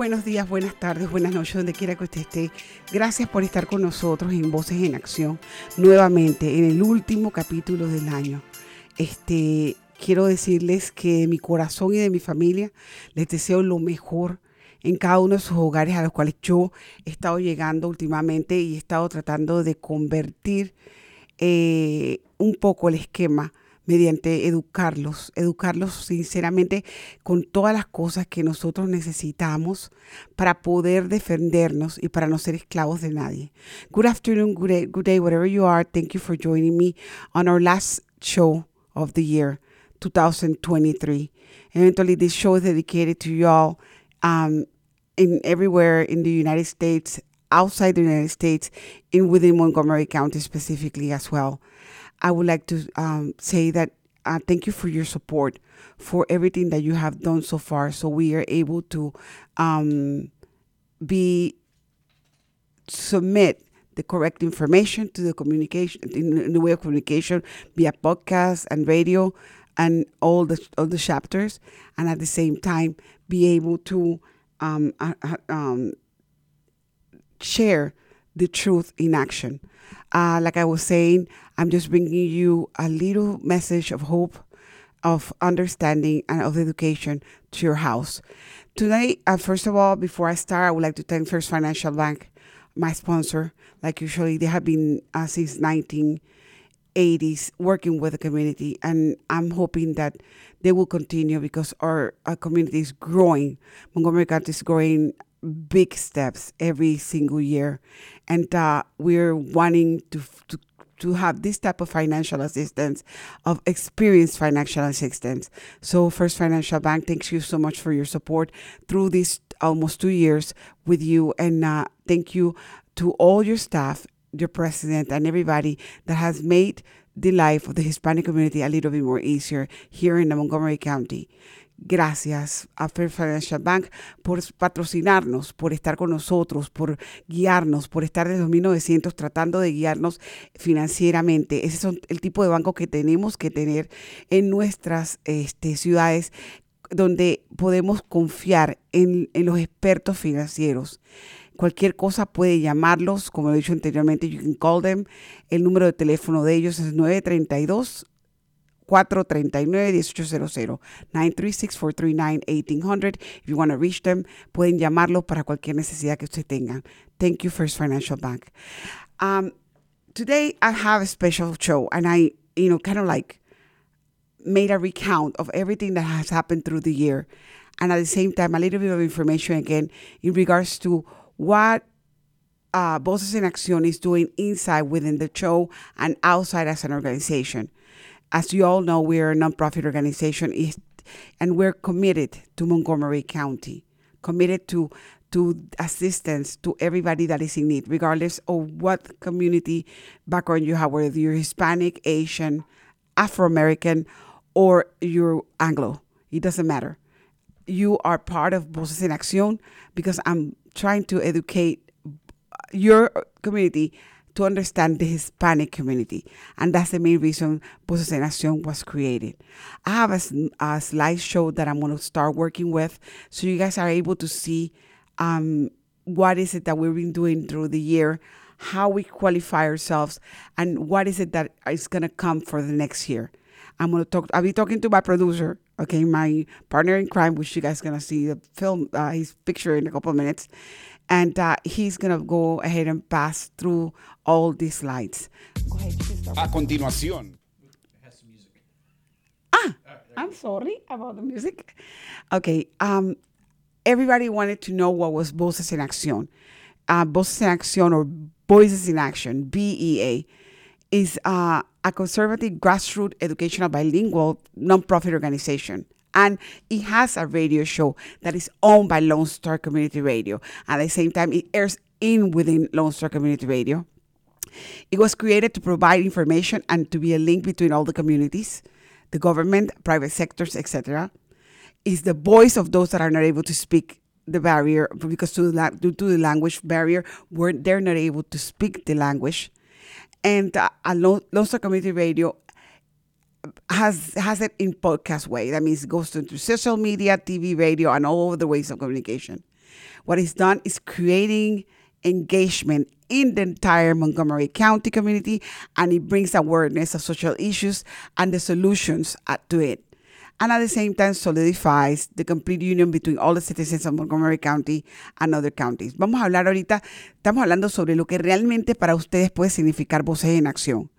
Buenos días, buenas tardes, buenas noches, donde quiera que usted esté. Gracias por estar con nosotros en Voces en Acción, nuevamente en el último capítulo del año. Este, quiero decirles que de mi corazón y de mi familia les deseo lo mejor en cada uno de sus hogares a los cuales yo he estado llegando últimamente y he estado tratando de convertir eh, un poco el esquema mediante educarlos, educarlos sinceramente con todas las cosas que nosotros necesitamos para poder defendernos y para no ser esclavos de nadie. Good afternoon, good day, good day, whatever you are. Thank you for joining me on our last show of the year, 2023. Eventually, this show is dedicated to y'all um, in everywhere in the United States, outside the United States, and within Montgomery County specifically as well. I would like to um, say that uh, thank you for your support for everything that you have done so far. So we are able to um, be submit the correct information to the communication in the way of communication via podcast and radio and all the all the chapters, and at the same time be able to um, uh, uh um, share the truth in action. Uh, like I was saying, I'm just bringing you a little message of hope, of understanding, and of education to your house. Today, uh, first of all, before I start, I would like to thank First Financial Bank, my sponsor. Like usually, they have been uh, since 1980s working with the community, and I'm hoping that they will continue because our, our community is growing. Montgomery County is growing big steps every single year, and uh, we're wanting to, to to have this type of financial assistance, of experienced financial assistance. So, First Financial Bank, thanks you so much for your support through these almost two years with you, and uh, thank you to all your staff, your president, and everybody that has made the life of the Hispanic community a little bit more easier here in Montgomery County. Gracias a Fair Financial Bank por patrocinarnos, por estar con nosotros, por guiarnos, por estar desde 1900 tratando de guiarnos financieramente. Ese es el tipo de banco que tenemos que tener en nuestras este, ciudades donde podemos confiar en, en los expertos financieros. Cualquier cosa puede llamarlos, como he dicho anteriormente, you can call them. El número de teléfono de ellos es 932 439-1800, 936-439-1800. If you want to reach them, pueden llamarlos para cualquier necesidad que usted tenga. Thank you, First Financial Bank. Um, today, I have a special show, and I, you know, kind of like made a recount of everything that has happened through the year. And at the same time, a little bit of information again in regards to what uh, en Acción is doing inside within the show and outside as an organization as you all know, we're a nonprofit organization and we're committed to Montgomery County, committed to to assistance to everybody that is in need, regardless of what community background you have, whether you're Hispanic, Asian, Afro American, or you're Anglo. It doesn't matter. You are part of Voces en Acción because I'm trying to educate your community to understand the Hispanic community. And that's the main reason Voces en Acción was created. I have a, a slideshow that I'm going to start working with so you guys are able to see um, what is it that we've been doing through the year, how we qualify ourselves, and what is it that is going to come for the next year. I'm going to talk, I'll be talking to my producer, okay, my partner in crime, which you guys are going to see the film, uh, his picture in a couple of minutes and uh, he's going to go ahead and pass through all these slides. Go ahead, A continuación. Ah, I'm sorry about the music. Okay, um, everybody wanted to know what was Voces en Acción. Uh, Voces en Acción or Voices in Action, BEA, is uh, a conservative grassroots educational bilingual nonprofit organization and it has a radio show that is owned by Lone Star Community Radio. At the same time, it airs in within Lone Star Community Radio. It was created to provide information and to be a link between all the communities, the government, private sectors, etc. Is the voice of those that are not able to speak the barrier because to the, due to the language barrier, where they're not able to speak the language. And uh, Lone, Lone Star Community Radio has has it in podcast way. That means it goes into social media, TV, radio, and all over the ways of communication. What is done is creating engagement in the entire Montgomery County community, and it brings awareness of social issues and the solutions to it. And at the same time, solidifies the complete union between all the citizens of Montgomery County and other counties. Vamos a hablar ahorita, estamos hablando sobre lo que realmente para ustedes puede significar Voces en Acción.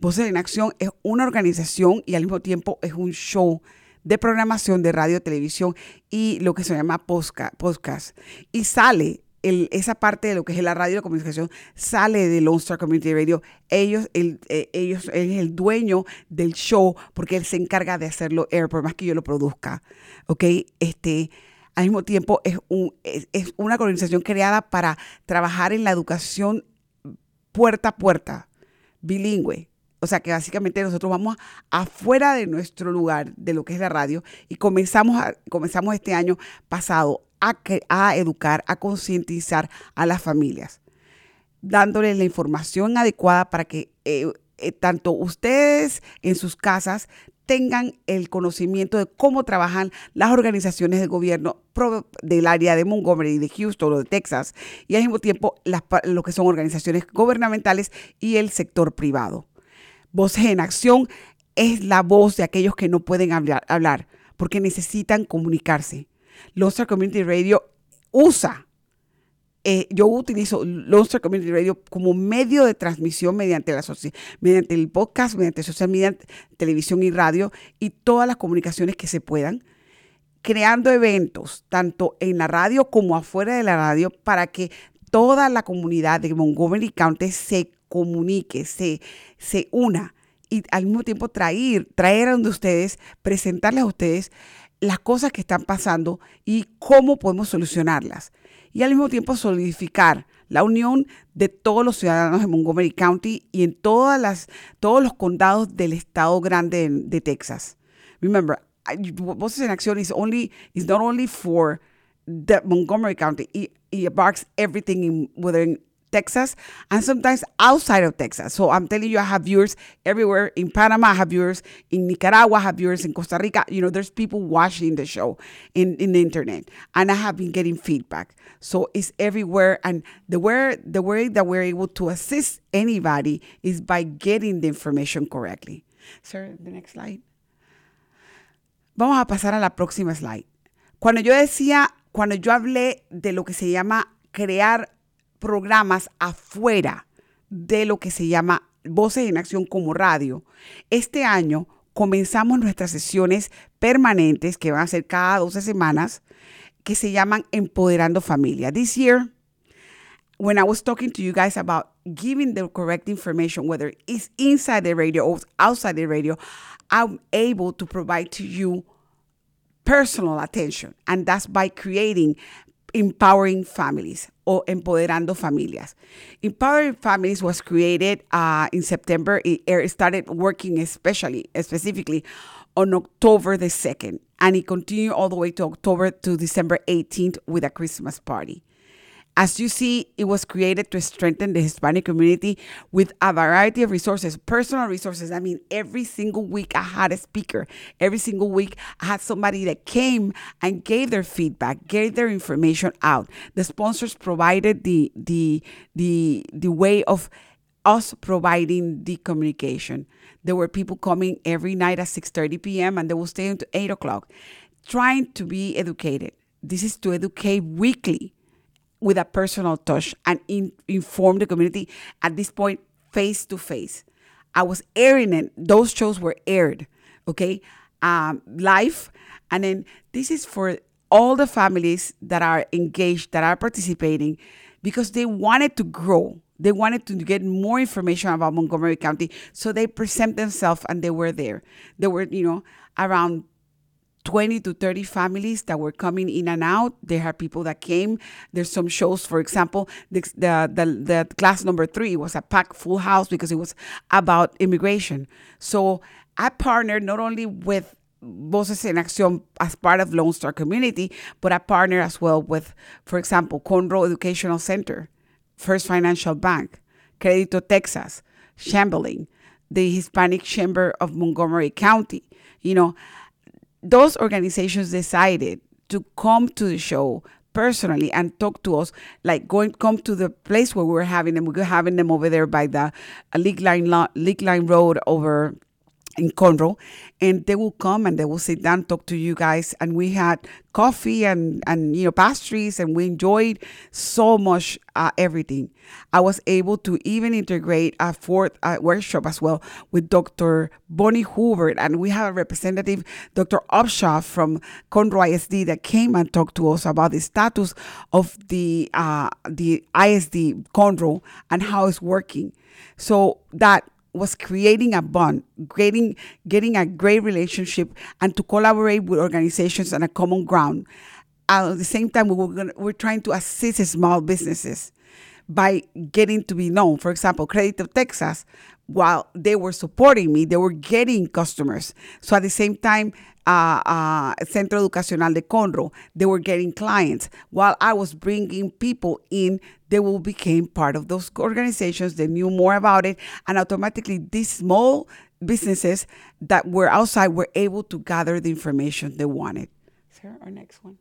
Voces en Acción es una organización y al mismo tiempo es un show de programación de radio, televisión y lo que se llama podcast. Y sale esa parte de lo que es la radio y la comunicación sale de Lone Star Community Radio. Ellos, el, eh, ellos, él es el dueño del show porque él se encarga de hacerlo air, por más que yo lo produzca. ¿Ok? Este, al mismo tiempo es, un, es una organización creada para trabajar en la educación puerta a puerta, bilingüe. O sea que básicamente nosotros vamos afuera de nuestro lugar, de lo que es la radio, y comenzamos, comenzamos este año pasado a, a educar, a concientizar a las familias, dándoles la información adecuada para que eh, eh, tanto ustedes en sus casas tengan el conocimiento de cómo trabajan las organizaciones de gobierno del área de Montgomery, de Houston o de Texas, y al mismo tiempo las, lo que son organizaciones gubernamentales y el sector privado. Voces en Acción es la voz de aquellos que no pueden hablar, porque necesitan comunicarse. Lone Star Community Radio usa, eh, yo utilizo Lone Community Radio como medio de transmisión mediante, la mediante el podcast, mediante social media, televisión y radio y todas las comunicaciones que se puedan, creando eventos tanto en la radio como afuera de la radio para que toda la comunidad de Montgomery County se comunique, se, se una y al mismo tiempo traer, traer a donde ustedes, presentarles a ustedes las cosas que están pasando y cómo podemos solucionarlas. Y al mismo tiempo solidificar la unión de todos los ciudadanos de Montgomery County y en todas las, todos los condados del estado grande de, Texas. Remember, Voces en Acción is only is not only for the Montgomery County. It, it abarks everything in within Texas and sometimes outside of Texas. So I'm telling you, I have viewers everywhere. In Panama, I have viewers. In Nicaragua, I have viewers. In Costa Rica, you know, there's people watching the show in, in the internet. And I have been getting feedback. So it's everywhere. And the way, the way that we're able to assist anybody is by getting the information correctly. Sir, the next slide. Vamos a pasar a la próxima slide. Cuando yo decía, cuando yo hablé de lo que se llama crear programas afuera de lo que se llama Voces en Acción como radio. Este año comenzamos nuestras sesiones permanentes que van a ser cada 12 semanas que se llaman Empoderando Familia. This year, when I was talking to you guys about giving the correct information, whether it's inside the radio or outside the radio, I'm able to provide to you personal attention. And that's by creating Empowering Families or Empoderando Familias. Empowering Families was created uh, in September. It started working especially, specifically on October the 2nd, and it continued all the way to October to December 18th with a Christmas party. As you see, it was created to strengthen the Hispanic community with a variety of resources, personal resources. I mean, every single week I had a speaker. Every single week I had somebody that came and gave their feedback, gave their information out. The sponsors provided the the the the way of us providing the communication. There were people coming every night at 6:30 p.m. and they will stay until 8 o'clock, trying to be educated. This is to educate weekly with a personal touch and in, inform the community at this point face to face. I was airing it. Those shows were aired, okay, um, live. And then this is for all the families that are engaged, that are participating, because they wanted to grow. They wanted to get more information about Montgomery County. So they present themselves and they were there. There were, you know, around 20 to 30 families that were coming in and out. There are people that came. There's some shows, for example, the, the, the, the class number three was a packed full house because it was about immigration. So I partnered not only with Voces en Acción as part of Lone Star Community, but I partner as well with, for example, Conroe Educational Center, First Financial Bank, Credito Texas, Chamberlain, the Hispanic Chamber of Montgomery County. You know, those organizations decided to come to the show personally and talk to us, like going come to the place where we were having them. We were having them over there by the uh, League Line League Line Road over in Conroe, and they will come and they will sit down, talk to you guys, and we had coffee and and you know pastries, and we enjoyed so much uh, everything. I was able to even integrate a fourth uh, workshop as well with Dr. Bonnie Hoover, and we have a representative, Dr. Upshaw from Conroe ISD, that came and talked to us about the status of the uh, the ISD Conroe and how it's working. So that was creating a bond, getting getting a great relationship, and to collaborate with organizations on a common ground. At the same time, we were gonna, we're trying to assist small businesses by getting to be known. For example, Credito Texas, while they were supporting me, they were getting customers. So at the same time, uh, uh, Centro Educacional de Conroe, they were getting clients. While I was bringing people in, they will became part of those organizations. They knew more about it, and automatically these small businesses that were outside were able to gather the information they wanted. Sarah, our next one.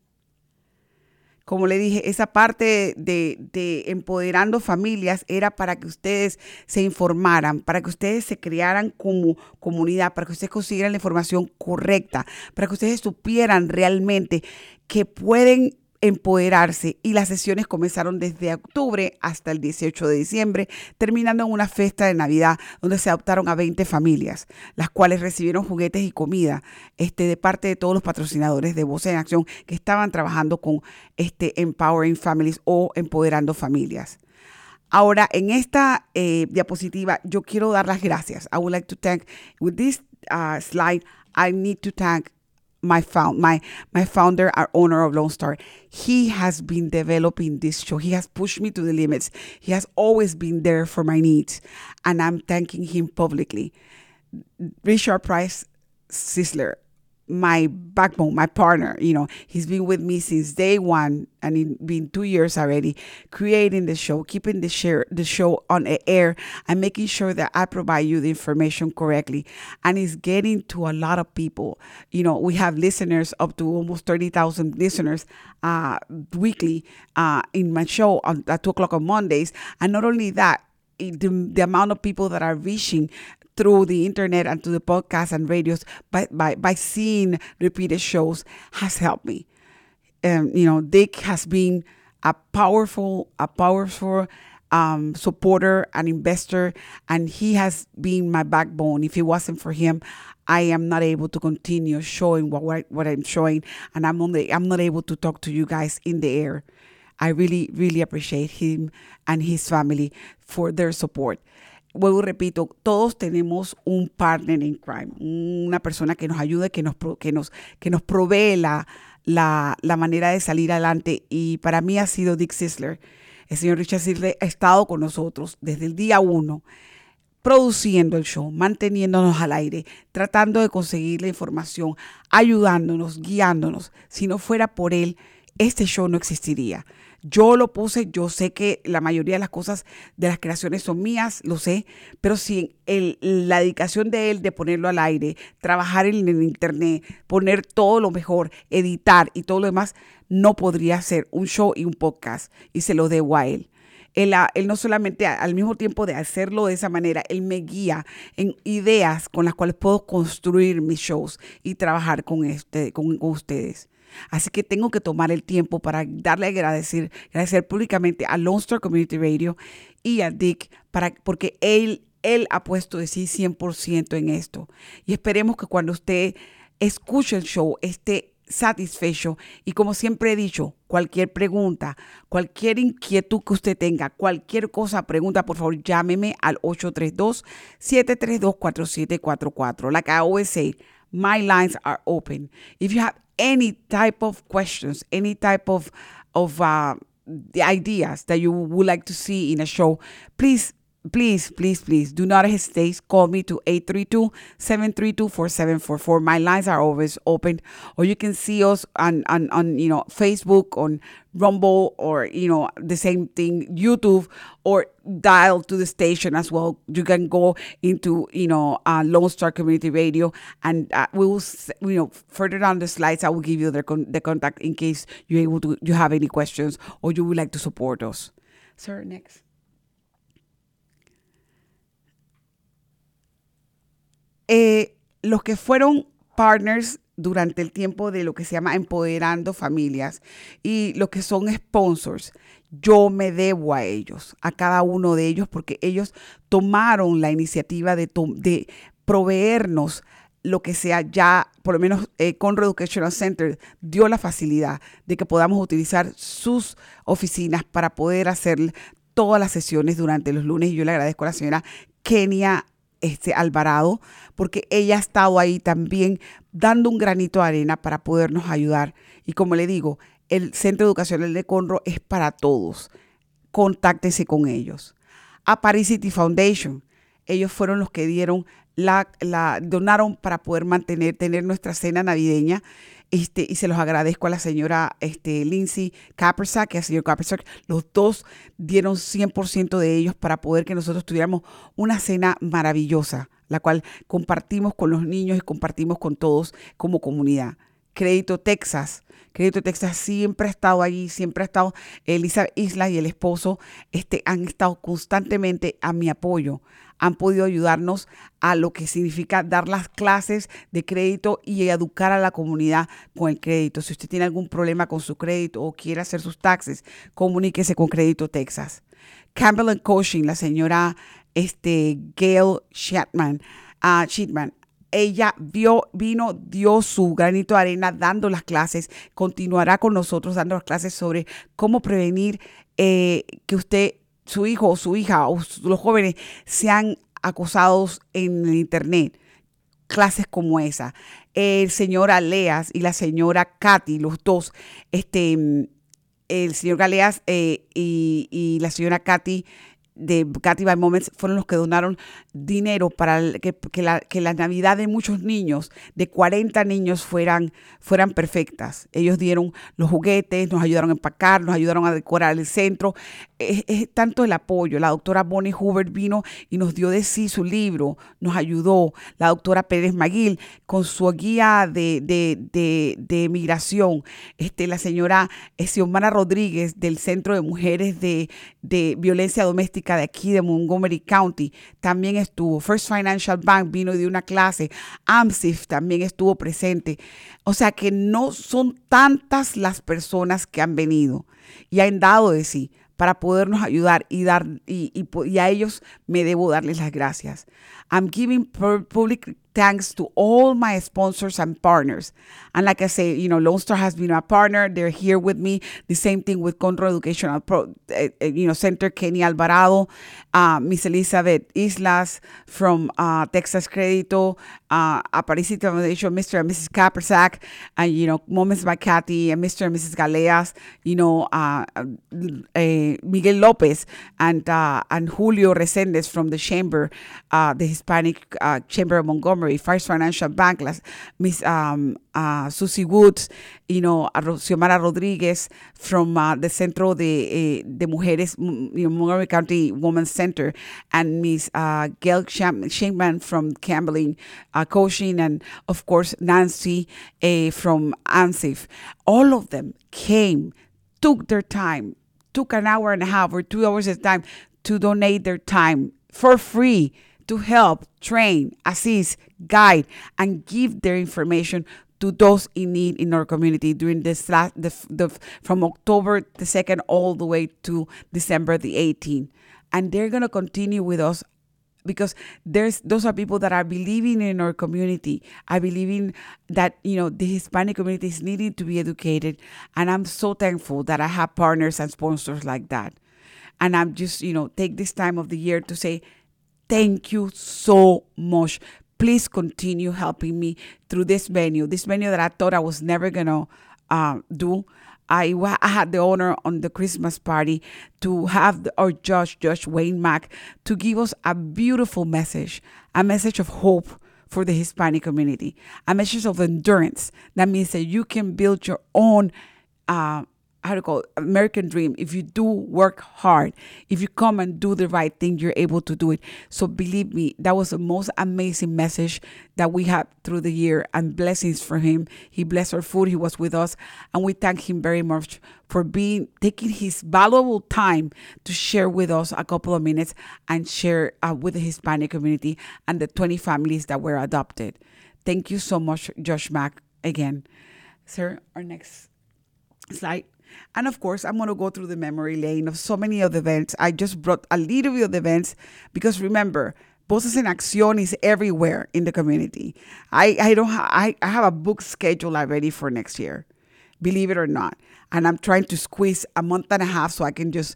Como le dije, esa parte de, empoderando familias era para que ustedes se informaran, para que ustedes se crearan como comunidad, para que ustedes consiguieran la información correcta, para que ustedes supieran realmente que pueden empoderarse y las sesiones comenzaron desde octubre hasta el 18 de diciembre, terminando en una fiesta de Navidad donde se adoptaron a 20 familias, las cuales recibieron juguetes y comida este, de parte de todos los patrocinadores de Voz en Acción que estaban trabajando con este Empowering Families o Empoderando Familias. Ahora, en esta eh, diapositiva, yo quiero dar las gracias. I would like to thank, with this uh, slide, I need to thank my found my my founder our owner of lone star. He has been developing this show. He has pushed me to the limits. He has always been there for my needs and i'm thanking him publicly. Richard price Sisler my backbone, my partner. You know, he's been with me since day one, and it's been two years already, creating the show, keeping the share the show on the air, and making sure that I provide you the information correctly. And it's getting to a lot of people. You know, we have listeners up to almost thirty thousand listeners uh, weekly uh, in my show on, at two o'clock on Mondays, and not only that. The, the amount of people that are reaching through the internet and to the podcasts and radios by, by, by seeing repeated shows has helped me. Um, you know, Dick has been a powerful, a powerful um, supporter and investor, and he has been my backbone. If it wasn't for him, I am not able to continue showing what what, what I'm showing, and I'm only I'm not able to talk to you guys in the air. I really, really appreciate him and his family for their support. Vuelvo y repito, todos tenemos un partner in crime, una persona que nos ayude, que nos, que nos, que nos provee la, la, la, manera de salir adelante. Y para mí ha sido Dick Sisler. El señor Richard Sisler ha estado con nosotros desde el día uno, produciendo el show, manteniéndonos al aire, tratando de conseguir la información, ayudándonos, guiándonos. Si no fuera por él, este show no existiría. Yo lo puse, yo sé que la mayoría de las cosas de las creaciones son mías, lo sé, pero sin la dedicación de él de ponerlo al aire, trabajar en el internet, poner todo lo mejor, editar y todo lo demás, no podría hacer un show y un podcast y se lo debo a él. Él, no solamente al mismo tiempo de hacerlo de esa manera, él me guía en ideas con las cuales puedo construir mis shows y trabajar con, este, con ustedes. Así que tengo que tomar el tiempo para darle a agradecer, agradecer públicamente a Lone Star Community Radio y a Dick para, porque él, él ha puesto de sí 100% en esto. Y esperemos que cuando usted escuche el show esté satisfecho y como siempre he dicho, cualquier pregunta, cualquier inquietud que usted tenga, cualquier cosa, pregunta, por favor, llámeme al 832-732-4744. La KOSA My lines are open. If you have any type of questions, any type of of uh, the ideas that you would like to see in a show, please please, please, please do not hesitate. Call me to 832-732-4744. My lines are always open. Or you can see us on, on, on, you know, Facebook, on Rumble, or, you know, the same thing, YouTube, or dial to the station as well. You can go into, you know, uh, Lone Star Community Radio, and uh, we will, you know, further down the slides, I will give you the, con- the contact in case you're able to, you have any questions or you would like to support us. Sir, next. Eh, los que fueron partners durante el tiempo de lo que se llama Empoderando Familias y los que son sponsors, yo me debo a ellos, a cada uno de ellos, porque ellos tomaron la iniciativa de, proveernos lo que sea ya, por lo menos eh, Conroe Educational Center dio la facilidad de que podamos utilizar sus oficinas para poder hacer todas las sesiones durante los lunes. Y yo le agradezco a la señora Kenia este, Alvarado, porque ella ha estado ahí también dando un granito de arena para podernos ayudar. Y como le digo, el Centro Educacional de Conro es para todos. Contáctese con ellos. A Paris City Foundation, ellos fueron los que dieron la, la donaron para poder mantener, tener nuestra cena navideña. Este, y se los agradezco a la señora este, Lindsay Capersack y al señor Capersack. Los dos dieron 100% de ellos para poder que nosotros tuviéramos una cena maravillosa, la cual compartimos con los niños y compartimos con todos como comunidad. Crédito Texas. Crédito Texas siempre ha estado allí, siempre ha estado Elisa Isla y el esposo este, han estado constantemente a mi apoyo, han podido ayudarnos a lo que significa dar las clases de crédito y educar a la comunidad con el crédito. Si usted tiene algún problema con su crédito o quiere hacer sus taxes, comuníquese con Crédito Texas. Campbell Coaching, la señora este, Gail Shatman, uh, ella vio, vino, dio su granito de arena dando las clases, continuará con nosotros dando las clases sobre cómo prevenir eh, que usted su hijo o su hija o los jóvenes sean acosados en el Internet. Clases como esa. El señor Aleas y la señora Katy, los dos, este, el señor Galeas eh, y, y, la señora Katy de Katy by Moments fueron los que donaron dinero para que, que, la, que la Navidad de muchos niños, de 40 niños, fueran, fueran perfectas. Ellos dieron los juguetes, nos ayudaron a empacar, nos ayudaron a decorar el centro. Es, tanto el apoyo. La doctora Bonnie Hoover vino y nos dio de sí su libro, nos ayudó. La doctora Pérez Maguil con su guía de, de, de, de migración. Este, la señora Xiomara Rodríguez del Centro de Mujeres de, de Violencia Doméstica de aquí de Montgomery County también estuvo. First Financial Bank vino de una clase. AMSIF también estuvo presente. O sea que no son tantas las personas que han venido y han dado de sí para podernos ayudar y dar y, y, a ellos me debo darles las gracias. I'm giving public thanks to all my sponsors and partners. And like I say, you know, Lone Star has been a partner. They're here with me. The same thing with Control Educational Pro, uh, you know, Center Kenny Alvarado, uh, Miss Elizabeth Islas from uh, Texas Credito, uh, Aparecida Foundation, Mr. and Mrs. Kapersack, and, you know, Moments by Kathy and Mr. and Mrs. Galeas, you know, uh, uh, Miguel Lopez and, and Julio Resendez from the Chamber, the Hispanic Chamber of Montgomery. Montgomery, First Financial Bank, las, Miss um, uh, Susie Woods, you know, Xiomara Rodriguez from uh, the Centro de, eh, de Mujeres, you know, Montgomery County Women's Center, and Miss uh, Gail Shankman from Campbelling uh, Coaching, and of course Nancy uh, from ANSIF. All of them came, took their time, took an hour and a half or two hours of time to donate their time for free to help, train, assist, guide, and give their information to those in need in our community during this last the, the from October the 2nd all the way to December the 18th. And they're going to continue with us because there's those are people that are believing in our community i believe in that you know the hispanic community is needing to be educated and i'm so thankful that i have partners and sponsors like that and i'm just you know take this time of the year to say Thank you so much. please continue helping me through this venue, this venue that I thought I was never going to uh, do. I, I had the honor on the Christmas party to have the, our judge, Judge Wayne Mack, to give us a beautiful message, a message of hope for the Hispanic community, a message of endurance. That means that you can build your own uh, how to call it, American dream. If you do work hard, if you come and do the right thing, you're able to do it. So believe me, that was the most amazing message that we had through the year and blessings for him. He blessed our food. He was with us and we thank him very much for being taking his valuable time to share with us a couple of minutes and share uh, with the Hispanic community and the 20 families that were adopted. Thank you so much, Judge Mack, again. Sir, our next slide. And of course, I'm going to go through the memory lane of so many of the events. I just brought a little bit of the events because remember, Voces en Acción is everywhere in the community. I, I don't ha- I, I have a book schedule already for next year, believe it or not. And I'm trying to squeeze a month and a half so I can just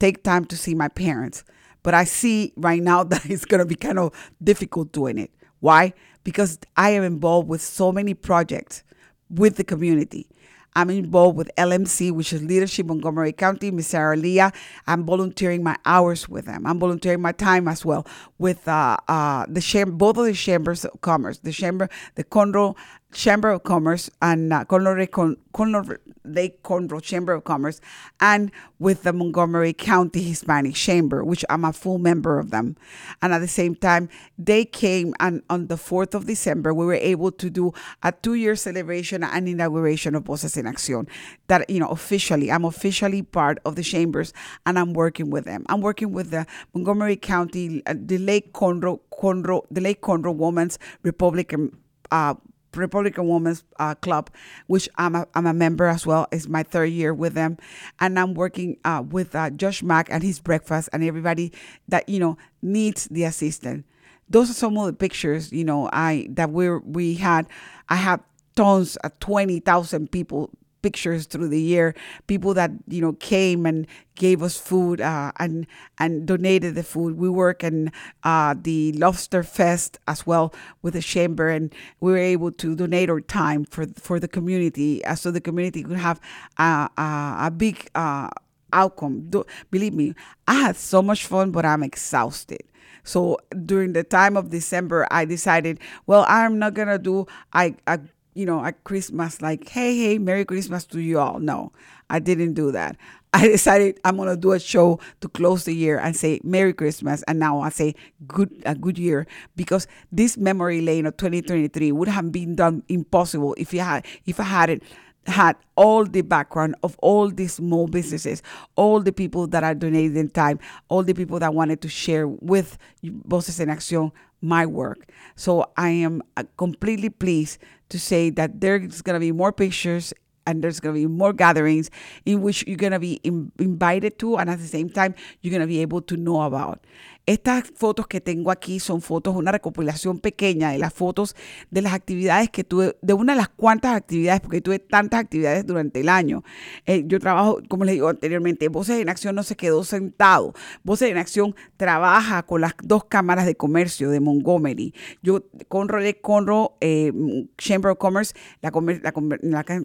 take time to see my parents. But I see right now that it's going to be kind of difficult doing it. Why? Because I am involved with so many projects with the community. I'm involved with LMC, which is Leadership Montgomery County, Miss Sarah Leah. I'm volunteering my hours with them. I'm volunteering my time as well with uh, uh, the both of the chambers of commerce, the chamber, the Conroe Chamber of Commerce and uh, Conroe, Conroe Lake Conroe Chamber of Commerce, and with the Montgomery County Hispanic Chamber, which I'm a full member of them. And at the same time, they came and on the 4th of December, we were able to do a two-year celebration and inauguration of Voces en Acción. That, you know, officially, I'm officially part of the chambers and I'm working with them. I'm working with the Montgomery County, uh, the Lake Conroe, Conroe, the Lake Conroe Women's Republican uh, Republican Women's uh, Club, which I'm a, I'm a member as well. It's my third year with them, and I'm working uh, with uh, Judge Mack and his breakfast and everybody that you know needs the assistance. Those are some of the pictures you know I that we we had. I have tons, of uh, twenty thousand people pictures through the year. People that you know came and gave us food uh, and and donated the food. We work in uh, the Lobster Fest as well with the chamber, and we were able to donate our time for for the community, uh, so the community could have a, a, a big uh, outcome. Do, believe me, I had so much fun, but I'm exhausted. So during the time of December, I decided, well, I'm not gonna do I, I you know, at Christmas, like, hey, hey, Merry Christmas to you all. No, I didn't do that. I decided I'm gonna do a show to close the year and say Merry Christmas, and now I say good a good year because this memory lane of 2023 would have been done impossible if you had if I hadn't had all the background of all these small businesses, all the people that are donating time, all the people that wanted to share with Voces en Acción my work. So I am uh, completely pleased to say that there's going to be more pictures and there's going to be more gatherings in which you're going to be in, invited to and at the same time you're going to be able to know about. Estas fotos que tengo aquí son fotos, una recopilación pequeña de las fotos de las actividades que tuve, de una de las cuantas actividades, porque tuve tantas actividades durante el año. Eh, yo trabajo, como les digo anteriormente, Voces en Acción no se quedó sentado. Voces en Acción trabaja con las dos cámaras de comercio de Montgomery. Yo, Conroe, Conro, eh, Chamber of Commerce, la,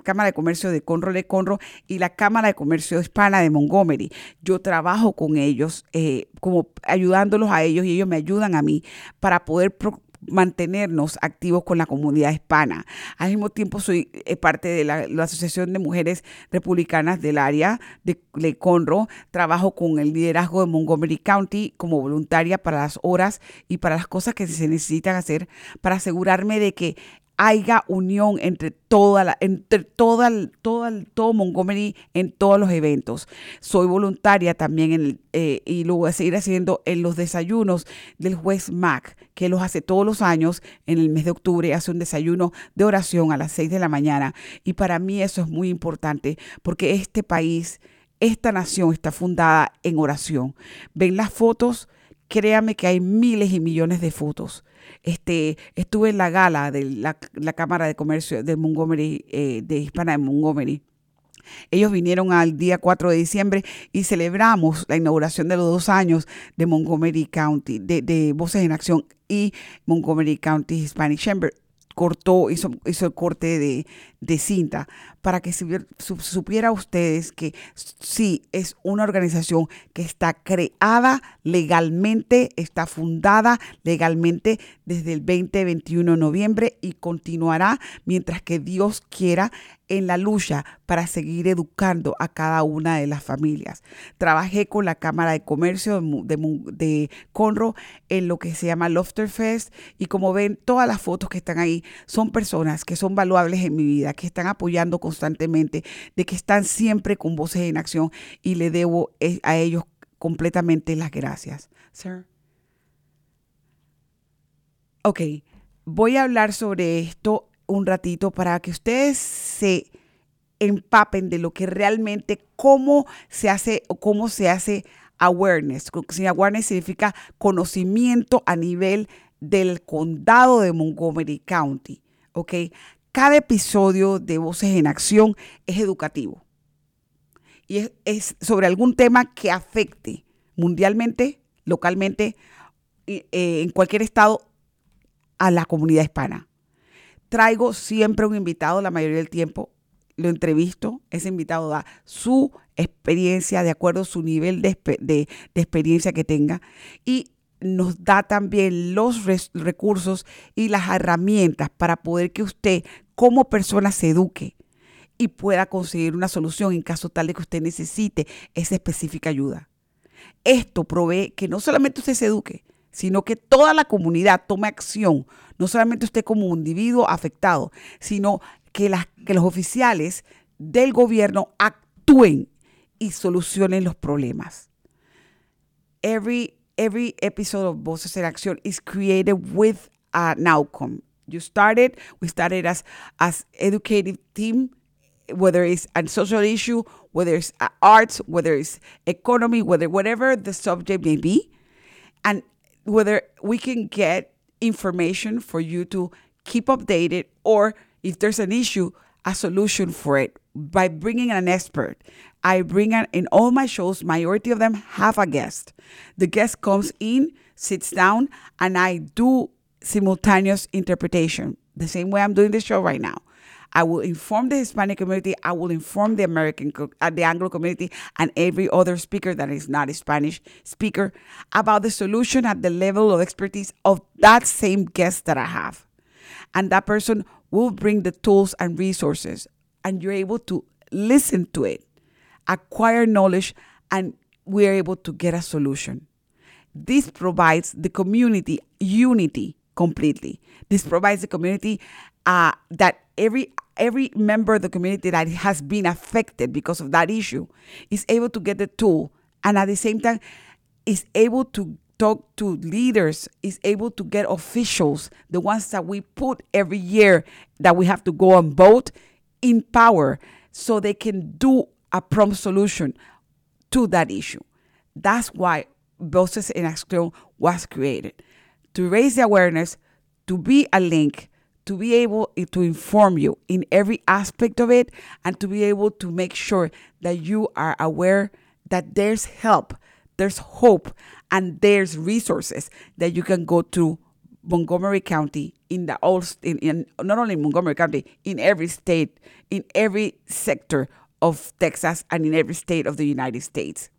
Cámara de Comercio de Conroe, Conro y la Cámara de Comercio Hispana de Montgomery. Yo trabajo con ellos eh, como ayudando a ellos y ellos me ayudan a mí para poder mantenernos activos con la comunidad hispana. Al mismo tiempo soy eh, parte de la, Asociación de Mujeres Republicanas del área de, de Conroe. Trabajo con el liderazgo de Montgomery County como voluntaria para las horas y para las cosas que se necesitan hacer para asegurarme de que haya unión entre toda la, entre toda, todo Montgomery en todos los eventos. Soy voluntaria también eh, y lo voy a seguir haciendo en los desayunos del juez Mac, que los hace todos los años en el mes de octubre, hace un desayuno de oración a las 6 de la mañana. Y para mí eso es muy importante porque este país, esta nación está fundada en oración. Ven las fotos, créame que hay miles y millones de fotos este, estuve en la gala de la, Cámara de Comercio de Montgomery, eh, de Hispana de Montgomery. Ellos vinieron al día 4 de diciembre y celebramos la inauguración de los dos años de Montgomery County, de, Voces en Acción y Montgomery County Hispanic Chamber cortó, hizo, el corte de cinta para que supiera ustedes que sí es una organización que está creada legalmente, está fundada legalmente desde el 2021 de noviembre y continuará mientras que Dios quiera en la lucha para seguir educando a cada una de las familias. Trabajé con la Cámara de Comercio de, de, Conroe en lo que se llama Lofterfest y como ven todas las fotos que están ahí son personas que son valuables en mi vida, que están apoyando constantemente, de que están siempre con voces en acción y le debo eh, a ellos completamente las gracias. Sir. Ok, voy a hablar sobre esto un ratito para que ustedes se empapen de lo que realmente, cómo se hace o cómo se hace awareness. Awareness significa conocimiento a nivel del condado de Montgomery County. ¿Ok? Cada episodio de Voces en Acción es educativo. Y es, sobre algún tema que afecte mundialmente, localmente, eh, en cualquier estado a la comunidad hispana. Traigo siempre un invitado, la mayoría del tiempo lo entrevisto, ese invitado da su experiencia de acuerdo a su nivel de, de experiencia que tenga y nos da también los recursos y las herramientas para poder que usted como persona se eduque y pueda conseguir una solución en caso tal de que usted necesite esa específica ayuda. Esto provee que no solamente usted se eduque, sino que toda la comunidad tome acción, no solamente usted como individuo afectado, sino que, que los oficiales del gobierno actúen y solucionen los problemas. Every every episode of Voces in Action is created with an outcome. You started, we started as as educative team, whether it's a social issue, whether it's uh, arts, whether it's economy, whether whatever the subject may be, and whether we can get information for you to keep updated or if there's an issue, a solution for it by bringing an expert. I bring an, in all my shows, majority of them have a guest. The guest comes in, sits down, and I do simultaneous interpretation, the same way I'm doing this show right now. I will inform the Hispanic community. I will inform the American, uh, the Anglo community, and every other speaker that is not a Spanish speaker about the solution at the level of expertise of that same guest that I have. And that person will bring the tools and resources, and you're able to listen to it, acquire knowledge, and we're able to get a solution. This provides the community unity completely. This provides the community uh, that every every member of the community that has been affected because of that issue is able to get the tool and at the same time is able to talk to leaders, is able to get officials, the ones that we put every year that we have to go and vote, in power so they can do a prompt solution to that issue. That's why Voices in Action was created to raise the awareness, to be a link, to be able eh, to inform you in every aspect of it, and to be able to make sure that you are aware that there's help, there's hope, and there's resources that you can go to Montgomery County in the all in, in not only Montgomery County in every state in every sector of Texas and in every state of the United States.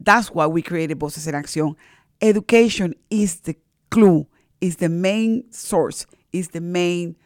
That's why we created Voces en Acción. Education is the clue, is the main source, is the main,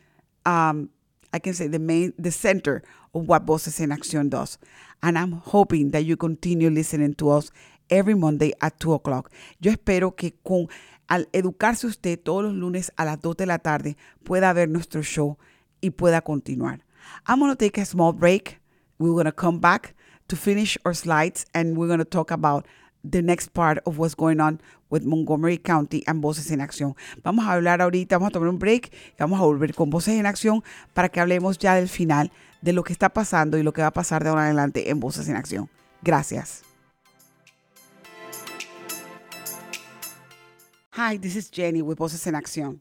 um, I can say the main, the center of what Voces en Acción does. And I'm hoping that you continue listening to us every Monday at 2 o'clock. Yo espero que con al educarse usted todos los lunes a las 2 de la tarde pueda ver nuestro show y pueda continuar. I'm going to take a small break. We're going to come back to finish our slides and we're going to talk about the next part of what's going on with Montgomery County and Voces en Acción. Vamos a hablar ahorita, vamos a tomar un break y vamos a volver con Voces en Acción para que hablemos ya del final de lo que está pasando y lo que va a pasar de ahora en adelante en Voces en Acción. Gracias. Hi, this is Jenny with Voces en Acción.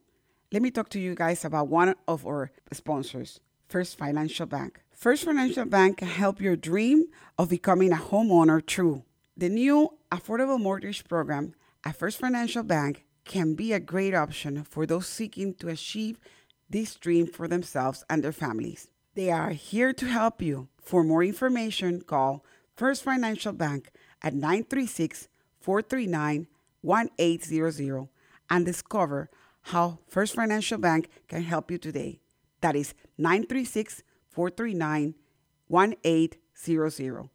Let me talk to you guys about one of our sponsors, First Financial Bank. First Financial Bank can help your dream of becoming a homeowner true. The new affordable mortgage program at First Financial Bank can be a great option for those seeking to achieve this dream for themselves and their families. They are here to help you. For more information, call First Financial Bank at 936 439 1800 and discover how First Financial Bank can help you today. That is 936 439 1800.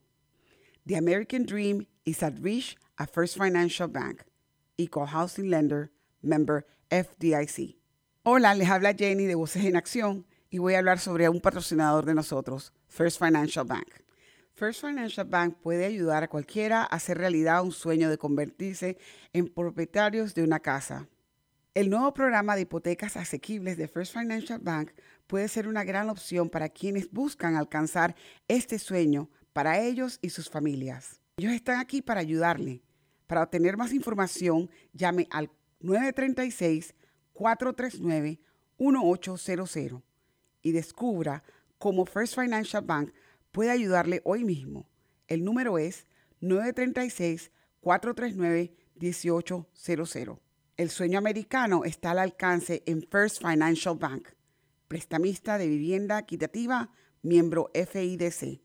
The American Dream is at reach at First Financial Bank, Equal Housing Lender, member FDIC. Hola, les habla Jenny de Voces en Acción y voy a hablar sobre un patrocinador de nosotros, First Financial Bank. First Financial Bank puede ayudar a cualquiera a hacer realidad un sueño de convertirse en propietarios de una casa. El nuevo programa de hipotecas asequibles de First Financial Bank puede ser una gran opción para quienes buscan alcanzar este sueño para ellos y sus familias. Ellos están aquí para ayudarle. Para obtener más información, llame al 936-439-1800 y descubra cómo First Financial Bank puede ayudarle hoy mismo. El número es 936-439-1800. El sueño americano está al alcance en First Financial Bank, prestamista de vivienda equitativa, miembro FIDC.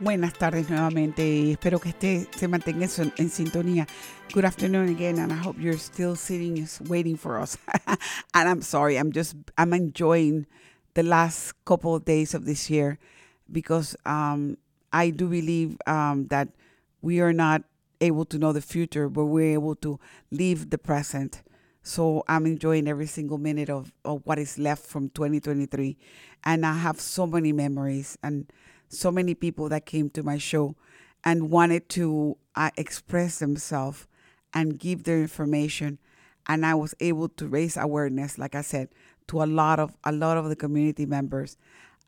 Buenas tardes nuevamente. Espero que esté, se mantenga en, en, sintonía. Good afternoon again, and I hope you're still sitting, waiting for us. and I'm sorry, I'm just, I'm enjoying the last couple of days of this year because um, I do believe um, that we are not able to know the future, but we're able to live the present. So I'm enjoying every single minute of, of what is left from 2023. And I have so many memories and so many people that came to my show and wanted to uh, express themselves and give their information and I was able to raise awareness like I said to a lot of a lot of the community members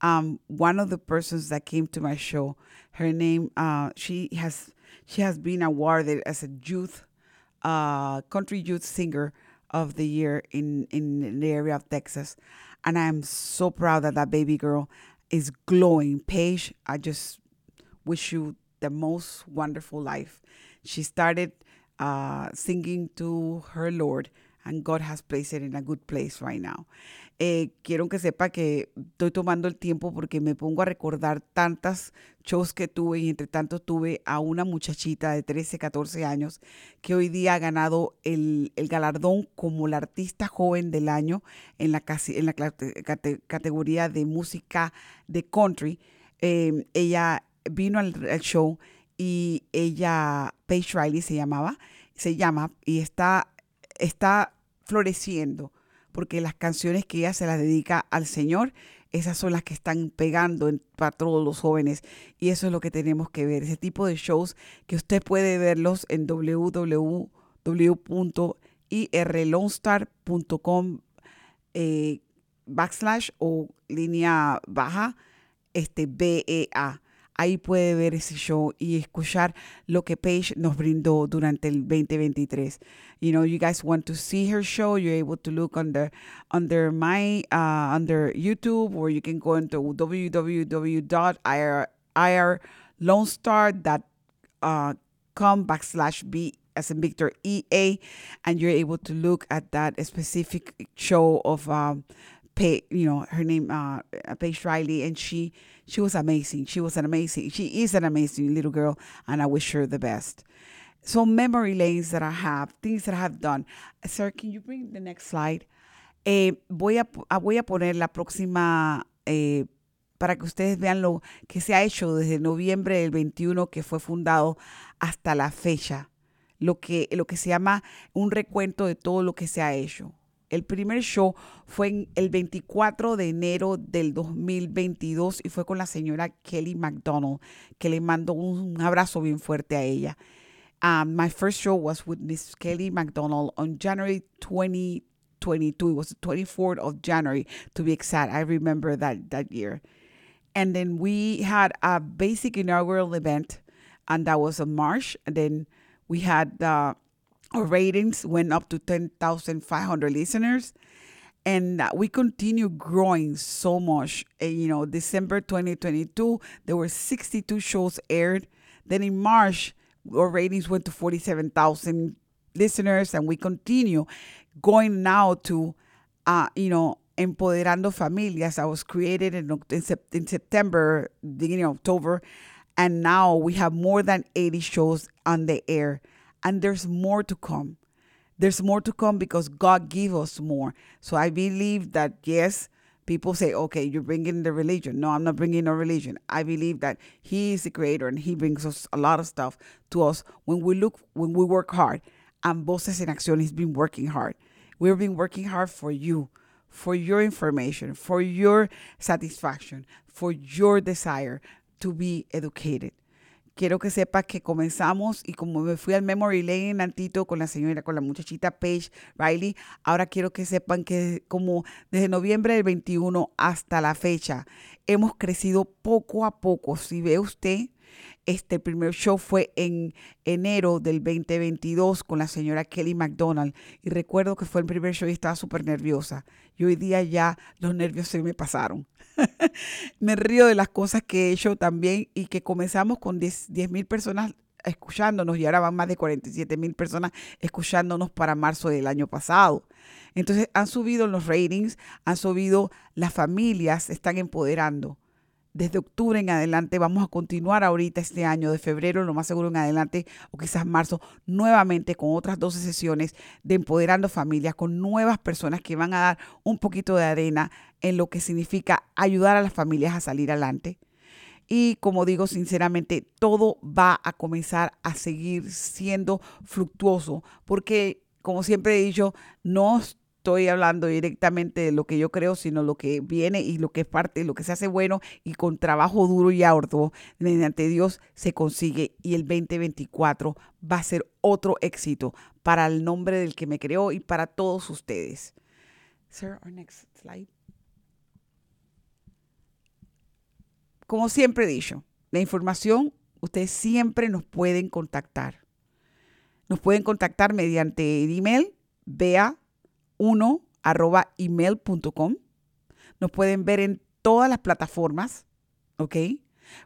um, one of the persons that came to my show her name uh, she has she has been awarded as a youth uh, country youth singer of the year in in the area of Texas and I am so proud that that baby girl is glowing. Paige, I just wish you the most wonderful life. She started uh, singing to her Lord, and God has placed it in a good place right now. Eh, quiero que sepa que estoy tomando el tiempo porque me pongo a recordar tantas shows que tuve y entre tanto tuve a una muchachita de 13, 14 años que hoy día ha ganado el, el galardón como la artista joven del año en la, en la categoría de música de country. Eh, ella vino al, al, show y ella, Paige Riley se llamaba, se llama y está, está floreciendo porque las canciones que ella se las dedica al Señor, esas son las que están pegando para todos los jóvenes. Y eso es lo que tenemos que ver, ese tipo de shows que usted puede verlos en www.irlonestar.com eh, backslash o línea baja este BEA. Ahí puede ver ese show y escuchar lo que Paige nos brindó durante el 2023. You know, you guys want to see her show, you're able to look under under my uh, under YouTube, or you can go into www.irlonestar.com backslash B as in Victor EA, and you're able to look at that specific show of um, you know, her name uh, Paige Riley, and she she was amazing. She was an amazing. She is an amazing little girl, and I wish her the best. So memory lanes that I have, things that I have done. Sir, can you bring the next slide? Eh, voy, a, voy a poner la próxima eh, para que ustedes vean lo que se ha hecho desde noviembre del 21 que fue fundado hasta la fecha. Lo que, lo que se llama un recuento de todo lo que se ha hecho. El primer show fue en el 24 de enero del 2022 y fue con la señora Kelly McDonald, que le mando un abrazo bien fuerte a ella. Um, my first show was with Miss Kelly McDonald on January 2022. It was the 24th of January, to be exact. I remember that, that year. And then we had a basic inaugural event, and that was in March. And then we had uh, our ratings went up to 10,500 listeners. and uh, we continue growing so much. You know, December 2022, there were 62 shows aired. Then in March, our ratings went to 47,000 listeners, and we continue going now to, uh, you know, Empoderando Familias. I was created in, in, in September, beginning of October, and now we have more than 80 shows on the air, and there's more to come. There's more to come because God gave us more. So I believe that, yes, people say, okay, you're bringing the religion. No, I'm not bringing no religion. I believe that He is the creator and He brings us a lot of stuff to us when we look, when we work hard. And Voces en Acción has been working hard. We've been working hard for you, for your information, for your satisfaction, for your desire to be educated. Quiero que sepas que comenzamos y como me fui al memory lane Antito con la señora, con la muchachita Paige Riley, ahora quiero que sepan que como desde noviembre del 21 hasta la fecha hemos crecido poco a poco. Si ve usted, este primer show fue en enero del 2022 con la señora Kelly McDonald. Y recuerdo que fue el primer show y estaba súper nerviosa. Y hoy día ya los nervios se me pasaron. me río de las cosas que he hecho también y que comenzamos con 10 mil personas escuchándonos y ahora van más de 47 mil personas escuchándonos para marzo del año pasado. Entonces han subido los ratings, han subido las familias, están empoderando desde octubre en adelante. Vamos a continuar ahorita este año de febrero, lo más seguro en adelante, o quizás marzo, nuevamente con otras 12 sesiones de Empoderando Familias, con nuevas personas que van a dar un poquito de arena en lo que significa ayudar a las familias a salir adelante. Y como digo sinceramente, todo va a comenzar a seguir siendo fructuoso, porque como siempre he dicho, no estoy hablando directamente de lo que yo creo, sino lo que viene y lo que es parte, lo que se hace bueno y con trabajo duro y arduo, mediante Dios se consigue y el 2024 va a ser otro éxito para el nombre del que me creó y para todos ustedes. Sir, our next slide. Como siempre he dicho, la información ustedes siempre nos pueden contactar. Nos pueden contactar mediante email, vea 1 arroba email.com. Nos pueden ver en todas las plataformas, ¿ok?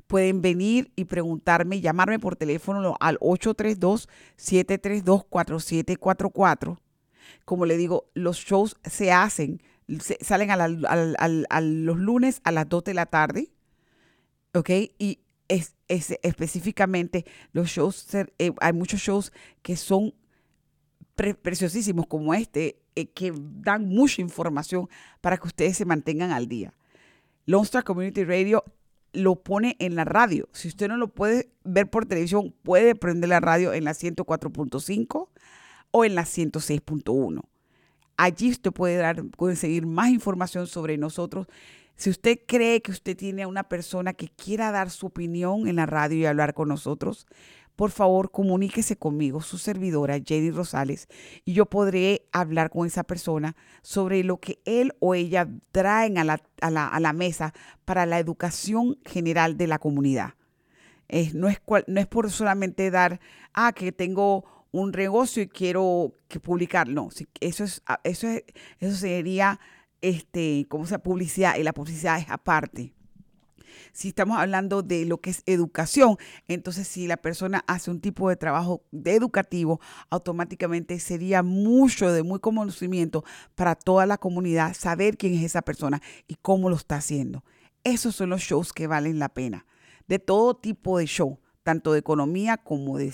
Pueden venir y preguntarme, llamarme por teléfono al 832-732-4744. Como le digo, los shows se hacen, salen a, los lunes a las 2 de la tarde, ¿ok? Y es, específicamente los shows, eh, hay muchos shows que son preciosísimos como este, eh, que dan mucha información para que ustedes se mantengan al día. Lone Star Community Radio lo pone en la radio. Si usted no lo puede ver por televisión, puede prender la radio en la 104.5 o en la 106.1. Allí usted puede dar, conseguir más información sobre nosotros. Si usted cree que usted tiene a una persona que quiera dar su opinión en la radio y hablar con nosotros, por favor comuníquese conmigo, su servidora Jenny Rosales, y yo podré hablar con esa persona sobre lo que él o ella traen a la, mesa para la educación general de la comunidad. no, es no es por solamente dar, ah, que tengo un negocio y quiero que publicar. No, eso es, ah, eso es, eso sería este, como sea, publicidad, y la publicidad es aparte. Si estamos hablando de lo que es educación, entonces si la persona hace un tipo de trabajo educativo, automáticamente sería mucho de muy conocimiento para toda la comunidad saber quién es esa persona y cómo lo está haciendo. Esos son los shows que valen la pena. De todo tipo de show tanto de economía como de,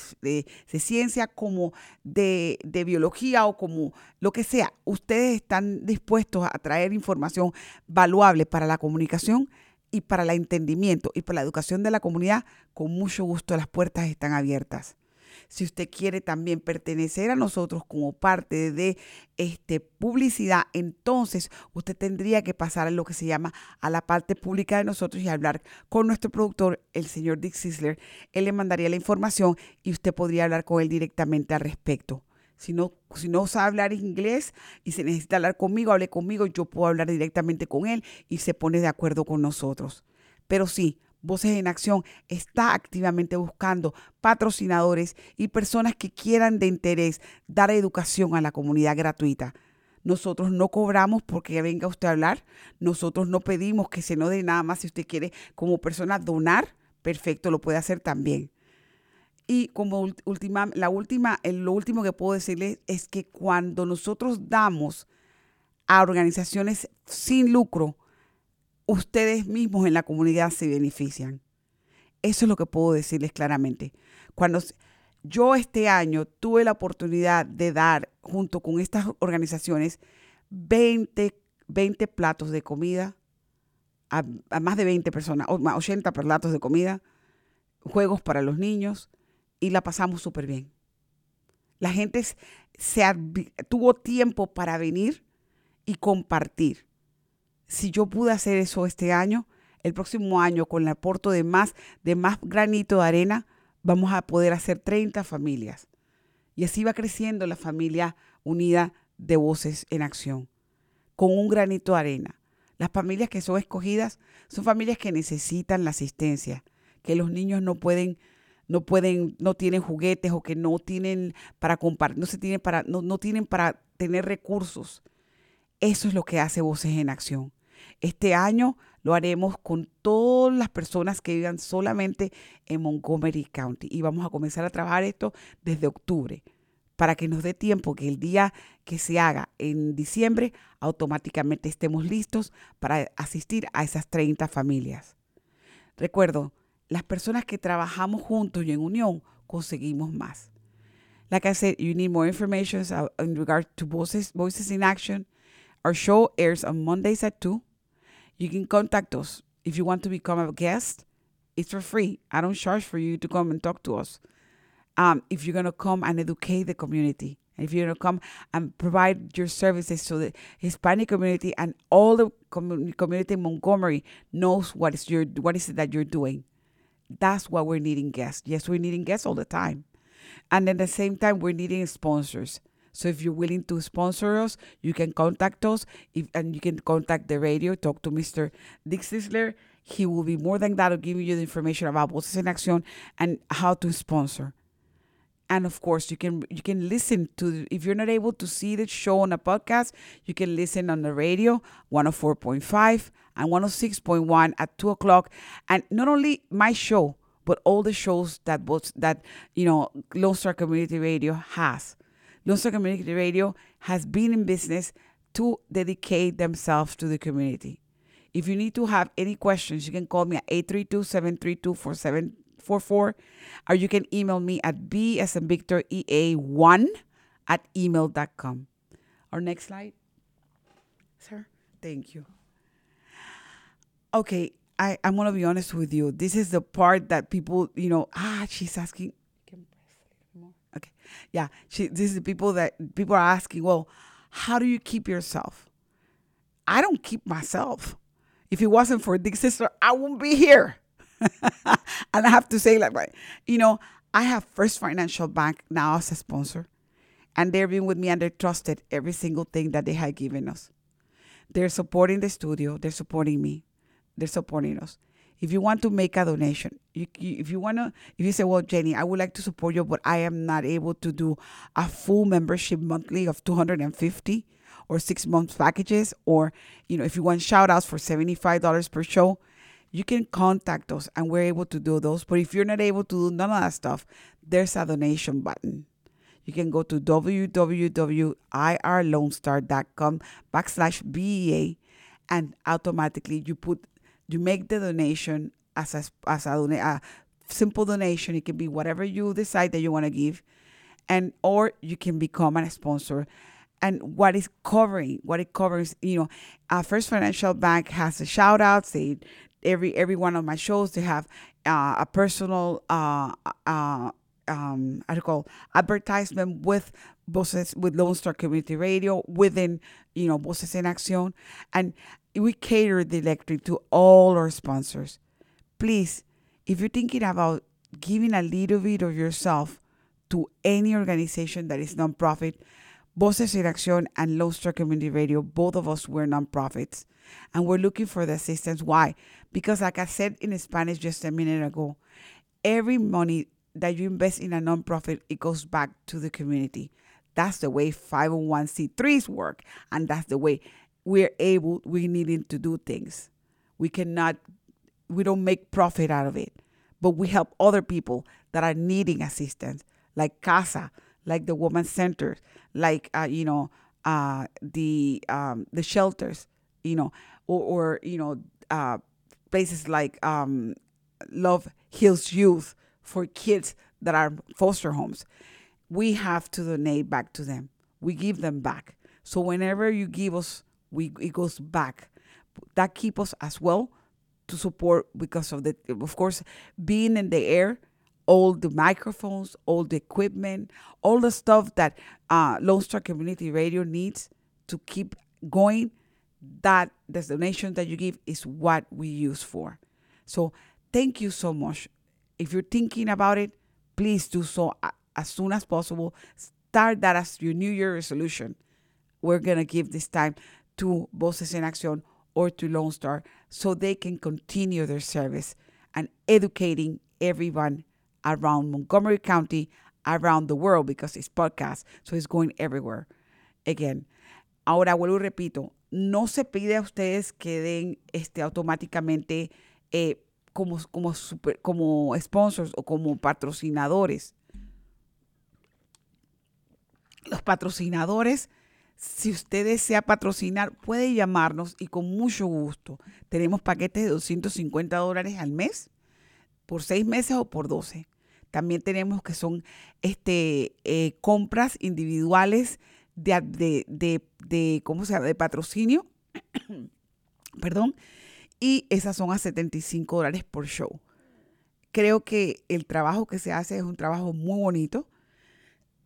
ciencia, como de, de, biología o como lo que sea. Ustedes están dispuestos a traer información valuable para la comunicación y para el entendimiento y para la educación de la comunidad, con mucho gusto las puertas están abiertas. Si usted quiere también pertenecer a nosotros como parte de este, publicidad, entonces usted tendría que pasar a lo que se llama a la parte pública de nosotros y hablar con nuestro productor, el señor Dick Sisler. Él le mandaría la información y usted podría hablar con él directamente al respecto. Si no, si no sabe hablar inglés y se necesita hablar conmigo, hable conmigo, yo puedo hablar directamente con él y se pone de acuerdo con nosotros. Pero sí, Voces en Acción está activamente buscando patrocinadores y personas que quieran de interés dar educación a la comunidad gratuita. Nosotros no cobramos porque venga usted a hablar. Nosotros no pedimos que se no dé nada más. Si usted quiere como persona donar, perfecto, lo puede hacer también. Y como última, la última, lo último que puedo decirles es que cuando nosotros damos a organizaciones sin lucro, ustedes mismos en la comunidad se benefician. Eso es lo que puedo decirles claramente. Cuando yo este año tuve la oportunidad de dar, junto con estas organizaciones, 20, 20 platos de comida a, más de 20 personas, 80 platos de comida, juegos para los niños, y la pasamos súper bien. La gente se, tuvo tiempo para venir y compartir. Si yo pude hacer eso este año, el próximo año con el aporte de más, de más granito de arena, vamos a poder hacer 30 familias. Y así va creciendo la familia unida de voces en acción, con un granito de arena. Las familias que son escogidas son familias que necesitan la asistencia, que los niños no pueden, no pueden, no tienen juguetes o que no tienen para compartir, no se tienen para, no, no tienen para tener recursos. Eso es lo que hace Voces en Acción. Este año lo haremos con todas las personas que vivan solamente en Montgomery County y vamos a comenzar a trabajar esto desde octubre para que nos dé tiempo que el día que se haga en diciembre automáticamente estemos listos para asistir a esas 30 familias. Recuerdo, las personas que trabajamos juntos y en unión conseguimos más. Like I said, you need more information in regard to Voices, Voices in Action. Our show airs on Mondays at 2 You can contact us if you want to become a guest. It's for free. I don't charge for you to come and talk to us. Um, if you're going to come and educate the community, if you're going to come and provide your services so the Hispanic community and all the community in Montgomery knows what is your what is it that you're doing. That's what we're needing guests. Yes, we're needing guests all the time. And at the same time, we're needing sponsors. So if you're willing to sponsor us, you can contact us if, and you can contact the radio, talk to Mr. Dick Sisler. He will be more than glad to give you the information about Voces in Acción and how to sponsor. And of course, you can you can listen to if you're not able to see the show on a podcast, you can listen on the radio 104.5 and 106.1 at two o'clock. And not only my show, but all the shows that both that you know Lone Star Community Radio has. Lone Star Community Radio has been in business to dedicate themselves to the community. If you need to have any questions, you can call me at 832-732-4744 or you can email me at b as in Victor EA1 at email.com. Our next slide. Sir, thank you. Okay, I, I'm gonna be honest with you. This is the part that people, you know, ah, she's asking Okay. Yeah. She, this is the people that people are asking, well, how do you keep yourself? I don't keep myself. If it wasn't for Dick Sisler, I wouldn't be here. and I have to say, like, you know, I have First Financial Bank now as a sponsor, and they've been with me and they trusted every single thing that they had given us. They're supporting the studio, they're supporting me, they're supporting us if you want to make a donation, you, you, if you want to, if you say, well, Jenny, I would like to support you, but I am not able to do a full membership monthly of 250 or six months packages, or, you know, if you want shout outs for $75 per show, you can contact us and we're able to do those. But if you're not able to do none of that stuff, there's a donation button. You can go to www.irlonestar.com backslash BEA and automatically you put you make the donation as a, as a, a simple donation. It can be whatever you decide that you want to give, and or you can become a sponsor. And what is covering, what it covers, you know, uh, First Financial Bank has a shout out. They every every one of my shows they have uh, a personal uh, uh, um, I call advertisement with Voces with Lone Star Community Radio within you know Voces in Acción, and we cater the electric to all our sponsors. Please, if you're thinking about giving a little bit of yourself to any organization that is nonprofit, Voces en Acción and Lone Star Community Radio, both of us were nonprofits. And we're looking for the assistance. Why? Because, like I said in Spanish just a minute ago, every money that you invest in a nonprofit, it goes back to the community. That's the way 501c3s work. And that's the way we're able, we needing to do things. We cannot, we don't make profit out of it, but we help other people that are needing assistance, like CASA, like the women's centers, like, uh, you know, uh, the um, the shelters, you know, or, or you know, uh, places like um, Love Heals Youth for kids that are foster homes. We have to donate back to them. We give them back. So whenever you give us, we it goes back. That keeps us as well to support because of the of course being in the air all the microphones, all the equipment, all the stuff that uh, Lone Star Community Radio needs to keep going. That the donation that you give is what we use for. So thank you so much. If you're thinking about it, please do so as soon as possible. Start that as your New Year resolution. We're gonna give this time to Voces en Acción or to Lone Star so they can continue their service and educating everyone around Montgomery County, around the world, because it's podcast, so it's going everywhere. Again, ahora vuelvo y repito, no se pide a ustedes que den este, automáticamente eh, como, como, super, como sponsors o como patrocinadores. Los patrocinadores, si usted desea patrocinar, puede llamarnos y con mucho gusto. Tenemos paquetes de 250 dólares al mes por seis meses o por 12. También tenemos que son este, eh, compras individuales de, de, de, de, ¿cómo se llama? De patrocinio. Perdón. Y esas son a 75 dólares por show. Creo que el trabajo que se hace es un trabajo muy bonito.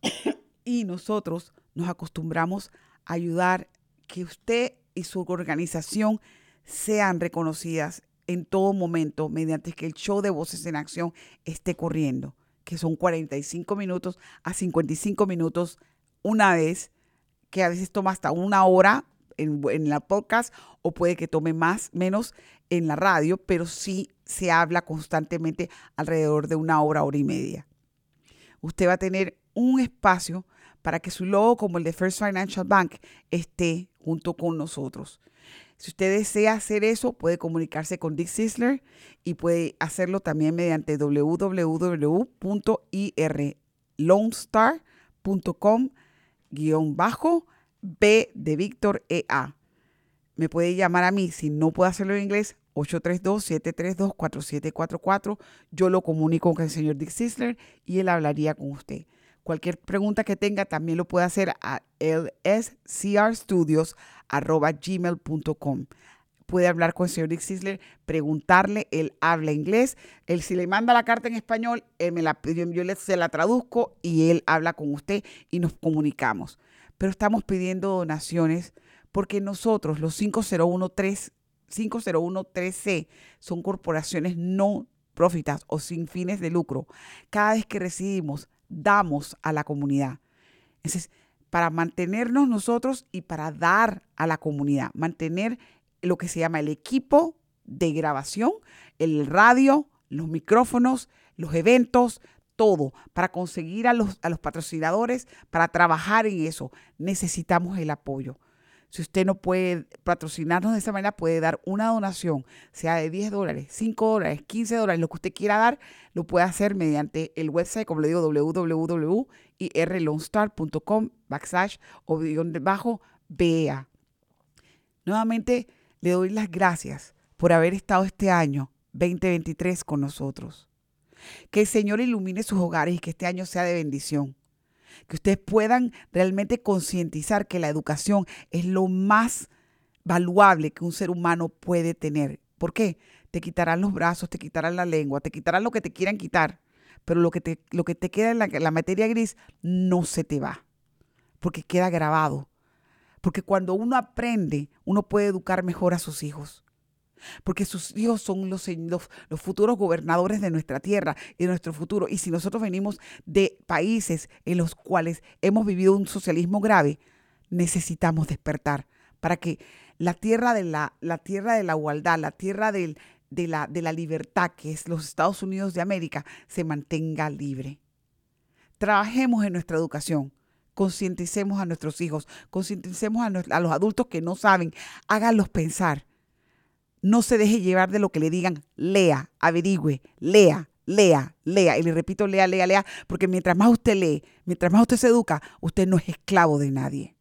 y nosotros nos acostumbramos a ayudar que usted y su organización sean reconocidas en todo momento mediante que el show de Voces en Acción esté corriendo, que son 45 minutos a 55 minutos una vez, que a veces toma hasta una hora en, en, la podcast o puede que tome más, menos en la radio, pero sí se habla constantemente alrededor de una hora, hora y media. Usted va a tener un espacio para que su logo como el de First Financial Bank esté junto con nosotros. Si usted desea hacer eso, puede comunicarse con Dick Sisler y puede hacerlo también mediante www.irlonestar.com guion bajo B de Víctor EA. Me puede llamar a mí si no puede hacerlo en inglés 832-732-4744. Yo lo comunico con el señor Dick Sisler y él hablaría con usted. Cualquier pregunta que tenga también lo puede hacer a lscrstudios.gmail.com. Puede hablar con el señor Dick Sisler, preguntarle, él habla inglés. Él si le manda la carta en español, él me la, yo, yo se la traduzco y él habla con usted y nos comunicamos. Pero estamos pidiendo donaciones porque nosotros, los 5013, 5013C, son corporaciones no profitas o sin fines de lucro. Cada vez que recibimos damos a la comunidad. Entonces, para mantenernos nosotros y para dar a la comunidad, mantener lo que se llama el equipo de grabación, el radio, los micrófonos, los eventos, todo, para conseguir a los, a los patrocinadores, para trabajar en eso, necesitamos el apoyo. Si usted no puede patrocinarnos de esa manera, puede dar una donación, sea de 10 dólares, 5 dólares, 15 dólares, lo que usted quiera dar, lo puede hacer mediante el website, como le digo, www.irlonestar.com backslash o bajo BEA. Nuevamente, le doy las gracias por haber estado este año 2023 con nosotros. Que el Señor ilumine sus hogares y que este año sea de bendición que ustedes puedan realmente concientizar que la educación es lo más valuable que un ser humano puede tener. ¿Por qué? Te quitarán los brazos, te quitarán la lengua, te quitarán lo que te quieran quitar, pero lo que te, lo que te queda en la, la materia gris no se te va, porque queda grabado. Porque cuando uno aprende, uno puede educar mejor a sus hijos porque sus hijos son los, los, futuros gobernadores de nuestra tierra y de nuestro futuro. Y si nosotros venimos de países en los cuales hemos vivido un socialismo grave, necesitamos despertar para que la tierra de la, la tierra de la igualdad, la tierra de, la, de la libertad, que es los Estados Unidos de América, se mantenga libre. Trabajemos en nuestra educación, Concienticemos a nuestros hijos, concienticemos a, a los adultos que no saben, háganlos pensar. No se deje llevar de lo que le digan, lea, averigüe, lea, lea, lea. Y le repito, lea, lea, lea, porque mientras más usted lee, mientras más usted se educa, usted no es esclavo de nadie.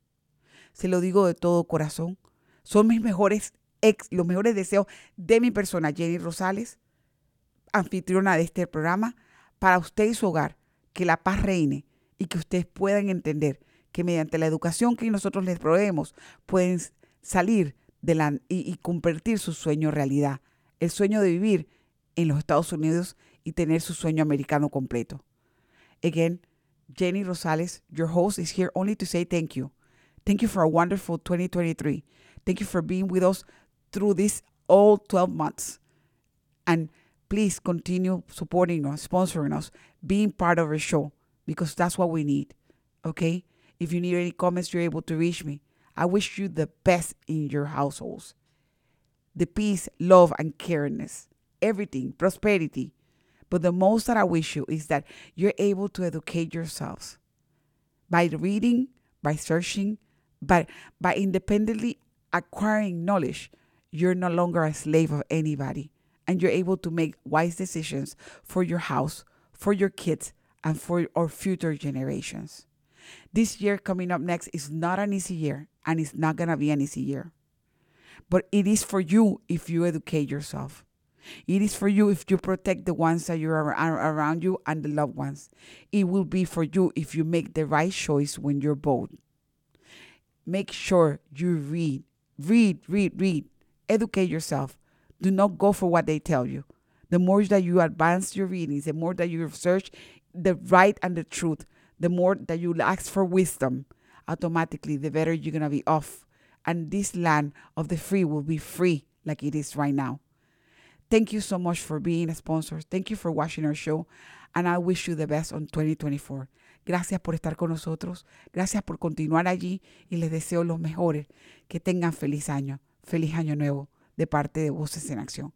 Se lo digo de todo corazón. Son mis mejores ex, los mejores deseos de mi persona, Jenny Rosales, anfitriona de este programa, para usted y su hogar, que la paz reine y que ustedes puedan entender que mediante la educación que nosotros les proveemos, pueden salir y, convertir su sueño realidad. El sueño de vivir en los Estados Unidos y tener su sueño americano completo. Again, Jenny Rosales, your host, is here only to say thank you. Thank you for a wonderful 2023. Thank you for being with us through these all 12 months. And please continue supporting us, sponsoring us, being part of our show because that's what we need. Okay? If you need any comments, you're able to reach me. I wish you the best in your households. The peace, love, and careness, everything, prosperity. But the most that I wish you is that you're able to educate yourselves by reading, by searching, by, by independently acquiring knowledge. You're no longer a slave of anybody, and you're able to make wise decisions for your house, for your kids, and for our future generations. This year coming up next is not an easy year, and it's not going to be an easy year. But it is for you if you educate yourself. It is for you if you protect the ones that you are around you and the loved ones. It will be for you if you make the right choice when you're bold. Make sure you read, read, read, read. Educate yourself. Do not go for what they tell you. The more that you advance your readings, the more that you search the right and the truth, the more that you ask for wisdom, automatically the better you're going to be off. And this land of the free will be free like it is right now. Thank you so much for being a sponsor. Thank you for watching our show. And I wish you the best on 2024. Gracias por estar con nosotros. Gracias por continuar allí. Y les deseo los mejores. Que tengan feliz año. Feliz año nuevo de parte de Voces en Acción.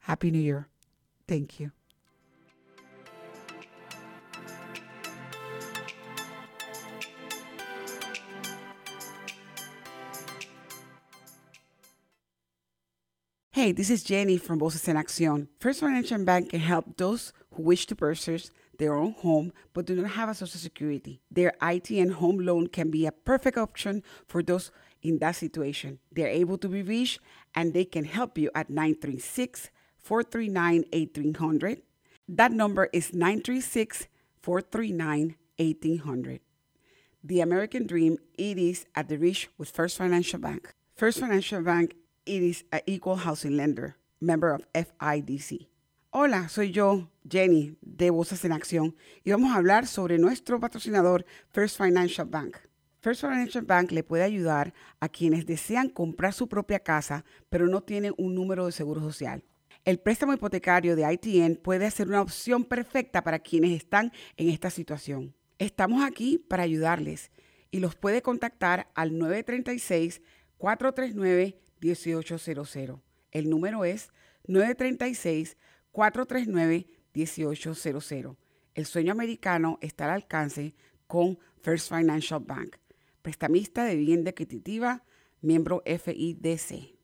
Happy New Year. Thank you. This is Jenny from Voces en Acción. First Financial Bank can help those who wish to purchase their own home but do not have a social security. Their ITIN home loan can be a perfect option for those in that situation. They're able to be reached and they can help you at 936 439 8300. That number is 936 439 1800. The American Dream, it is at the reach with First Financial Bank. First Financial Bank, it is an equal housing lender, member of FIDC. Hola, soy yo, Jenny, de Voces en Acción, y vamos a hablar sobre nuestro patrocinador First Financial Bank. First Financial Bank le puede ayudar a quienes desean comprar su propia casa, pero no tienen un número de seguro social. El préstamo hipotecario de ITN puede ser una opción perfecta para quienes están en esta situación. Estamos aquí para ayudarles y los puede contactar al 936-439-1800. El número es 936-439-1800. El sueño americano está al alcance con First Financial Bank, prestamista de vivienda equitativa, miembro FIDC.